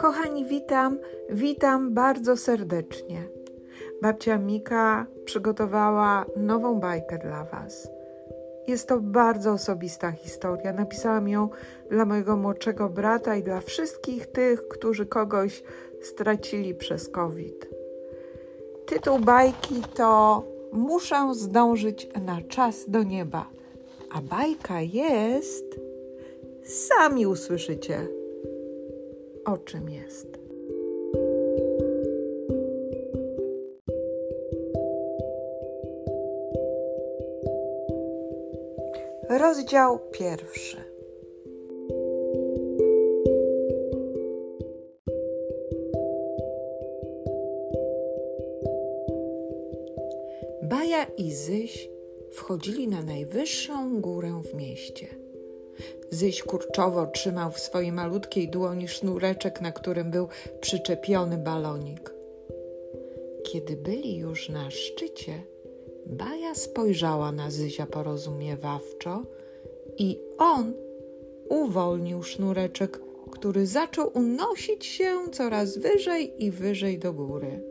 Kochani, witam, witam bardzo serdecznie. Babcia Mika przygotowała nową bajkę dla Was. Jest to bardzo osobista historia. Napisałam ją dla mojego młodszego brata i dla wszystkich tych, którzy kogoś stracili przez COVID. Tytuł bajki to Muszę zdążyć na czas do nieba. A bajka jest. Sami usłyszycie, o czym jest. Rozdział pierwszy. Baja i Zyś wchodzili na najwyższą górę w mieście. Zyś kurczowo trzymał w swojej malutkiej dłoni sznureczek, na którym był przyczepiony balonik. Kiedy byli już na szczycie, Baja spojrzała na Zysia porozumiewawczo i on uwolnił sznureczek, który zaczął unosić się coraz wyżej i wyżej do góry.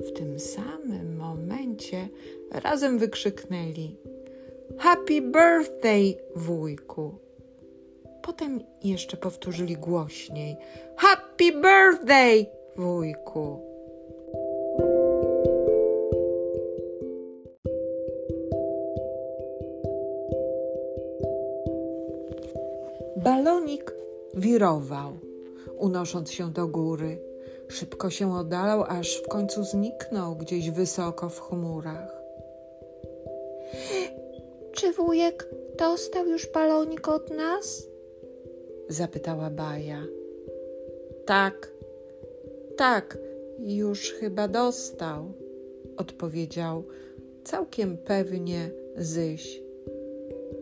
W tym samym momencie razem wykrzyknęli: Happy birthday, wujku! Potem jeszcze powtórzyli głośniej: Happy birthday, wujku! Balonik wirował, unosząc się do góry. Szybko się oddalał, aż w końcu zniknął gdzieś wysoko w chmurach. Czy wujek dostał już balonik od nas? Zapytała Baja. Tak, tak, już chyba dostał, odpowiedział całkiem pewnie Zyś,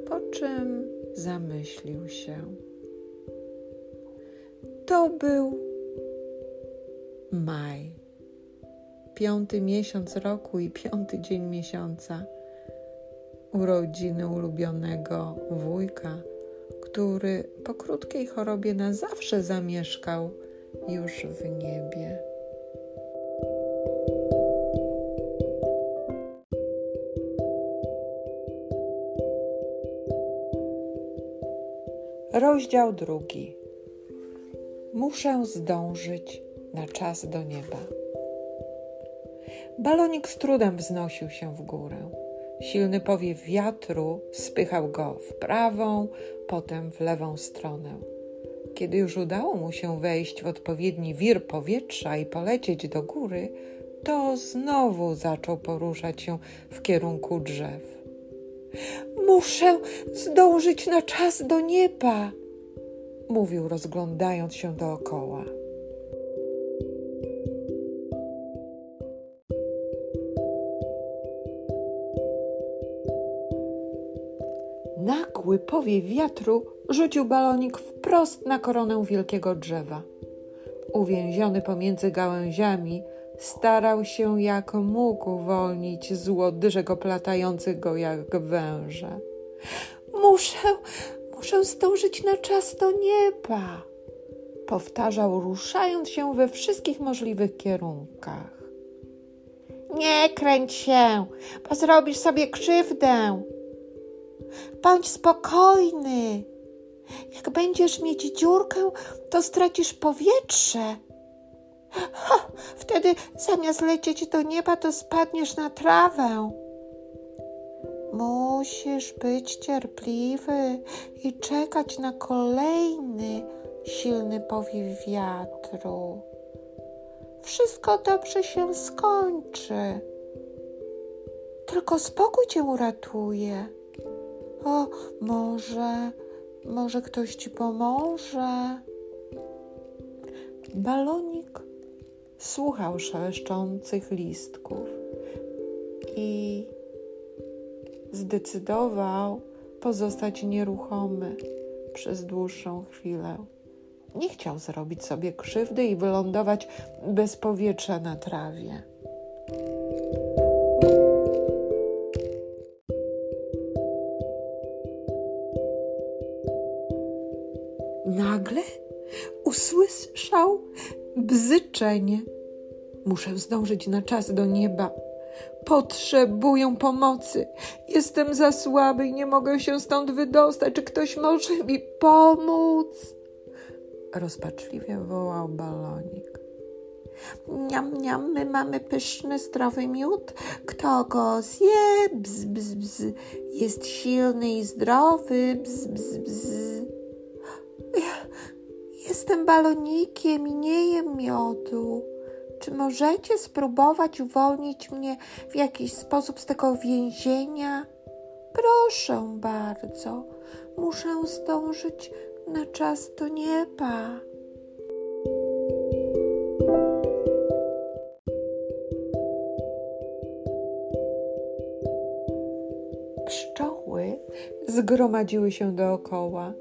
po czym zamyślił się. To był maj, piąty miesiąc roku i piąty dzień miesiąca, urodziny ulubionego wujka, który po krótkiej chorobie na zawsze zamieszkał już w niebie. Rozdział drugi. Muszę zdążyć na czas do nieba. Balonik z trudem wznosił się w górę. Silny powiew wiatru spychał go w prawą, potem w lewą stronę. Kiedy już udało mu się wejść w odpowiedni wir powietrza i polecieć do góry, to znowu zaczął poruszać się w kierunku drzew. Muszę zdążyć na czas do nieba, mówił, rozglądając się dookoła. Nagły powiew wiatru rzucił balonik wprost na koronę wielkiego drzewa. Uwięziony pomiędzy gałęziami, starał się jak mógł uwolnić z łodyżek go jak węże. Muszę, muszę zdążyć na czas do nieba, powtarzał, ruszając się we wszystkich możliwych kierunkach. Nie kręć się, bo zrobisz sobie krzywdę. Bądź spokojny. Jak będziesz mieć dziurkę, to stracisz powietrze. Ha, wtedy zamiast lecieć do nieba, to spadniesz na trawę. Musisz być cierpliwy i czekać na kolejny silny powiew wiatru. Wszystko dobrze się skończy. Tylko spokój cię uratuje. O, może, może ktoś ci pomoże. Balonik słuchał szeleszczących listków i zdecydował pozostać nieruchomy przez dłuższą chwilę. Nie chciał zrobić sobie krzywdy i wylądować bez powietrza na trawie. Usłyszał bzyczenie. Muszę zdążyć na czas do nieba. Potrzebuję pomocy. Jestem za słaby i nie mogę się stąd wydostać. Czy ktoś może mi pomóc? Rozpaczliwie wołał balonik. Niam, niam, my mamy pyszny, zdrowy miód. Kto go zje? Bz, bz, bz. Jest silny i zdrowy. Bz, bz, bz. Jestem balonikiem i nie jem miodu. Czy możecie spróbować uwolnić mnie w jakiś sposób z tego więzienia? Proszę bardzo, muszę zdążyć na czas do nieba. Pszczoły zgromadziły się dookoła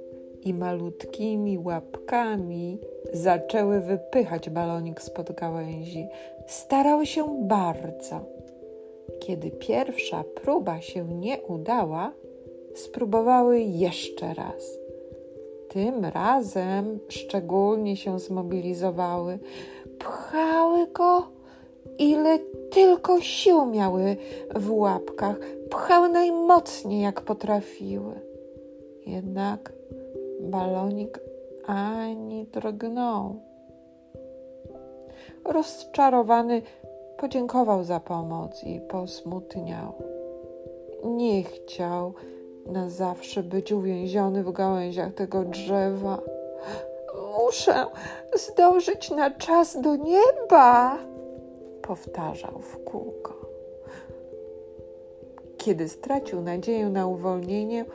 i malutkimi łapkami zaczęły wypychać balonik spod gałęzi. Starały się bardzo. Kiedy pierwsza próba się nie udała, spróbowały jeszcze raz. Tym razem szczególnie się zmobilizowały. Pchały go, ile tylko sił miały w łapkach. Pchały najmocniej, jak potrafiły. Jednak balonik ani drgnął. Rozczarowany podziękował za pomoc i posmutniał. Nie chciał na zawsze być uwięziony w gałęziach tego drzewa. Muszę zdążyć na czas do nieba, powtarzał w kółko. Kiedy stracił nadzieję na uwolnienie,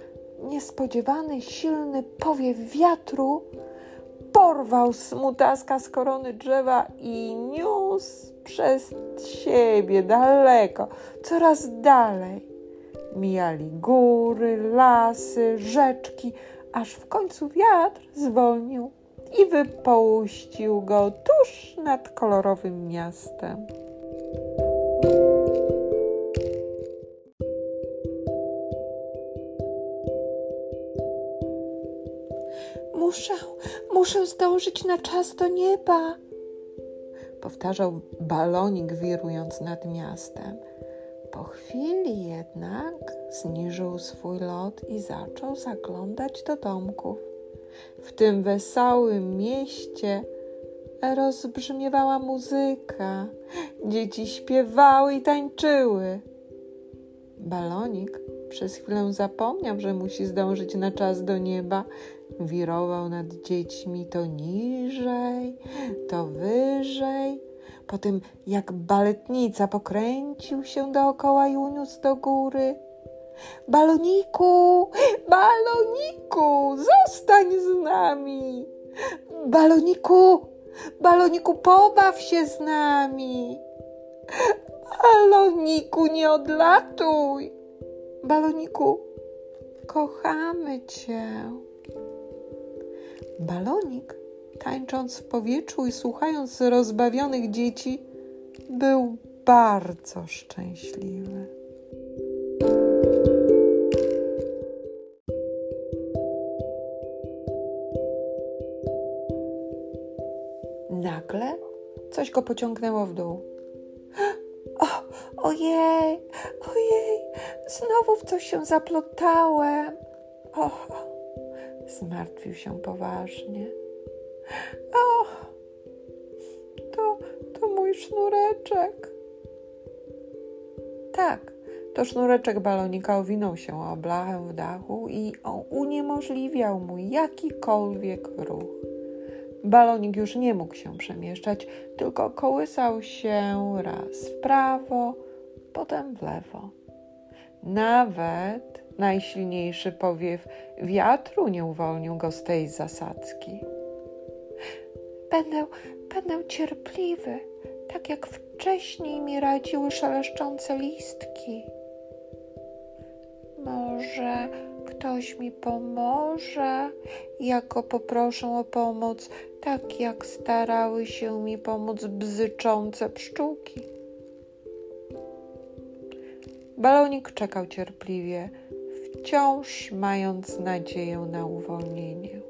niespodziewany, silny powiew wiatru porwał smutaska z korony drzewa i niósł przez siebie daleko, coraz dalej. Mijali góry, lasy, rzeczki, aż w końcu wiatr zwolnił i wypuścił go tuż nad kolorowym miastem. Muszę zdążyć na czas do nieba, powtarzał balonik, wirując nad miastem. Po chwili jednak zniżył swój lot i zaczął zaglądać do domków. W tym wesołym mieście rozbrzmiewała muzyka, dzieci śpiewały i tańczyły. Balonik przez chwilę zapomniał, że musi zdążyć na czas do nieba. Wirował nad dziećmi to niżej, to wyżej. Potem, jak baletnica, pokręcił się dookoła i uniósł do góry. Baloniku, baloniku, zostań z nami. Baloniku, baloniku, pobaw się z nami. Baloniku, nie odlatuj. Baloniku, kochamy cię. Balonik, tańcząc w powietrzu i słuchając rozbawionych dzieci, był bardzo szczęśliwy. Nagle coś go pociągnęło w dół. Ojej, ojej, znowu w coś się zaplotałem. O, zmartwił się poważnie. O, to, to mój sznureczek. Tak, to sznureczek balonika owinął się o blachę w dachu i uniemożliwiał mu jakikolwiek ruch. Balonik już nie mógł się przemieszczać, tylko kołysał się raz w prawo, potem w lewo. Nawet najsilniejszy powiew wiatru nie uwolnił go z tej zasadzki. Będę, będę cierpliwy, tak jak wcześniej mi radziły szeleszczące listki. Może ktoś mi pomoże, jak go poproszę o pomoc, tak jak starały się mi pomóc bzyczące pszczółki. Balonik czekał cierpliwie, wciąż mając nadzieję na uwolnienie.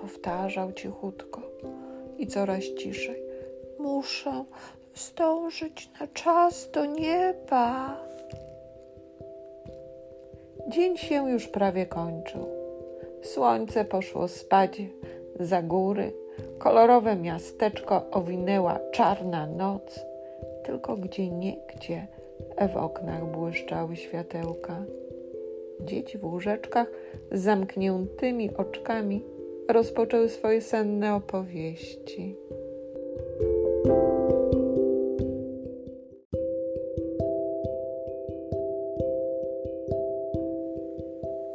powtarzał cichutko i coraz ciszej. Muszę zdążyć na czas do nieba. Dzień się już prawie kończył. Słońce poszło spać za góry, kolorowe miasteczko owinęła czarna noc, tylko gdzie niegdzie w oknach błyszczały światełka. Dzieci w łóżeczkach z zamkniętymi oczkami rozpoczęły swoje senne opowieści.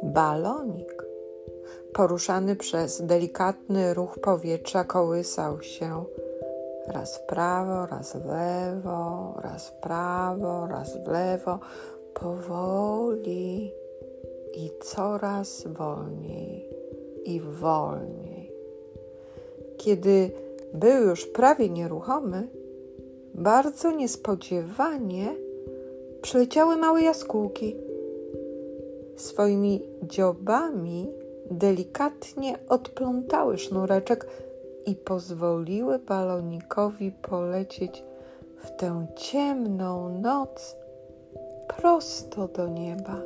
Balonik, poruszany przez delikatny ruch powietrza, kołysał się raz w prawo, raz w lewo, raz w prawo, raz w lewo, powoli i coraz wolniej i wolniej. Kiedy był już prawie nieruchomy, bardzo niespodziewanie przyleciały małe jaskółki. Swoimi dziobami delikatnie odplątały sznureczek i pozwoliły balonikowi polecieć w tę ciemną noc prosto do nieba.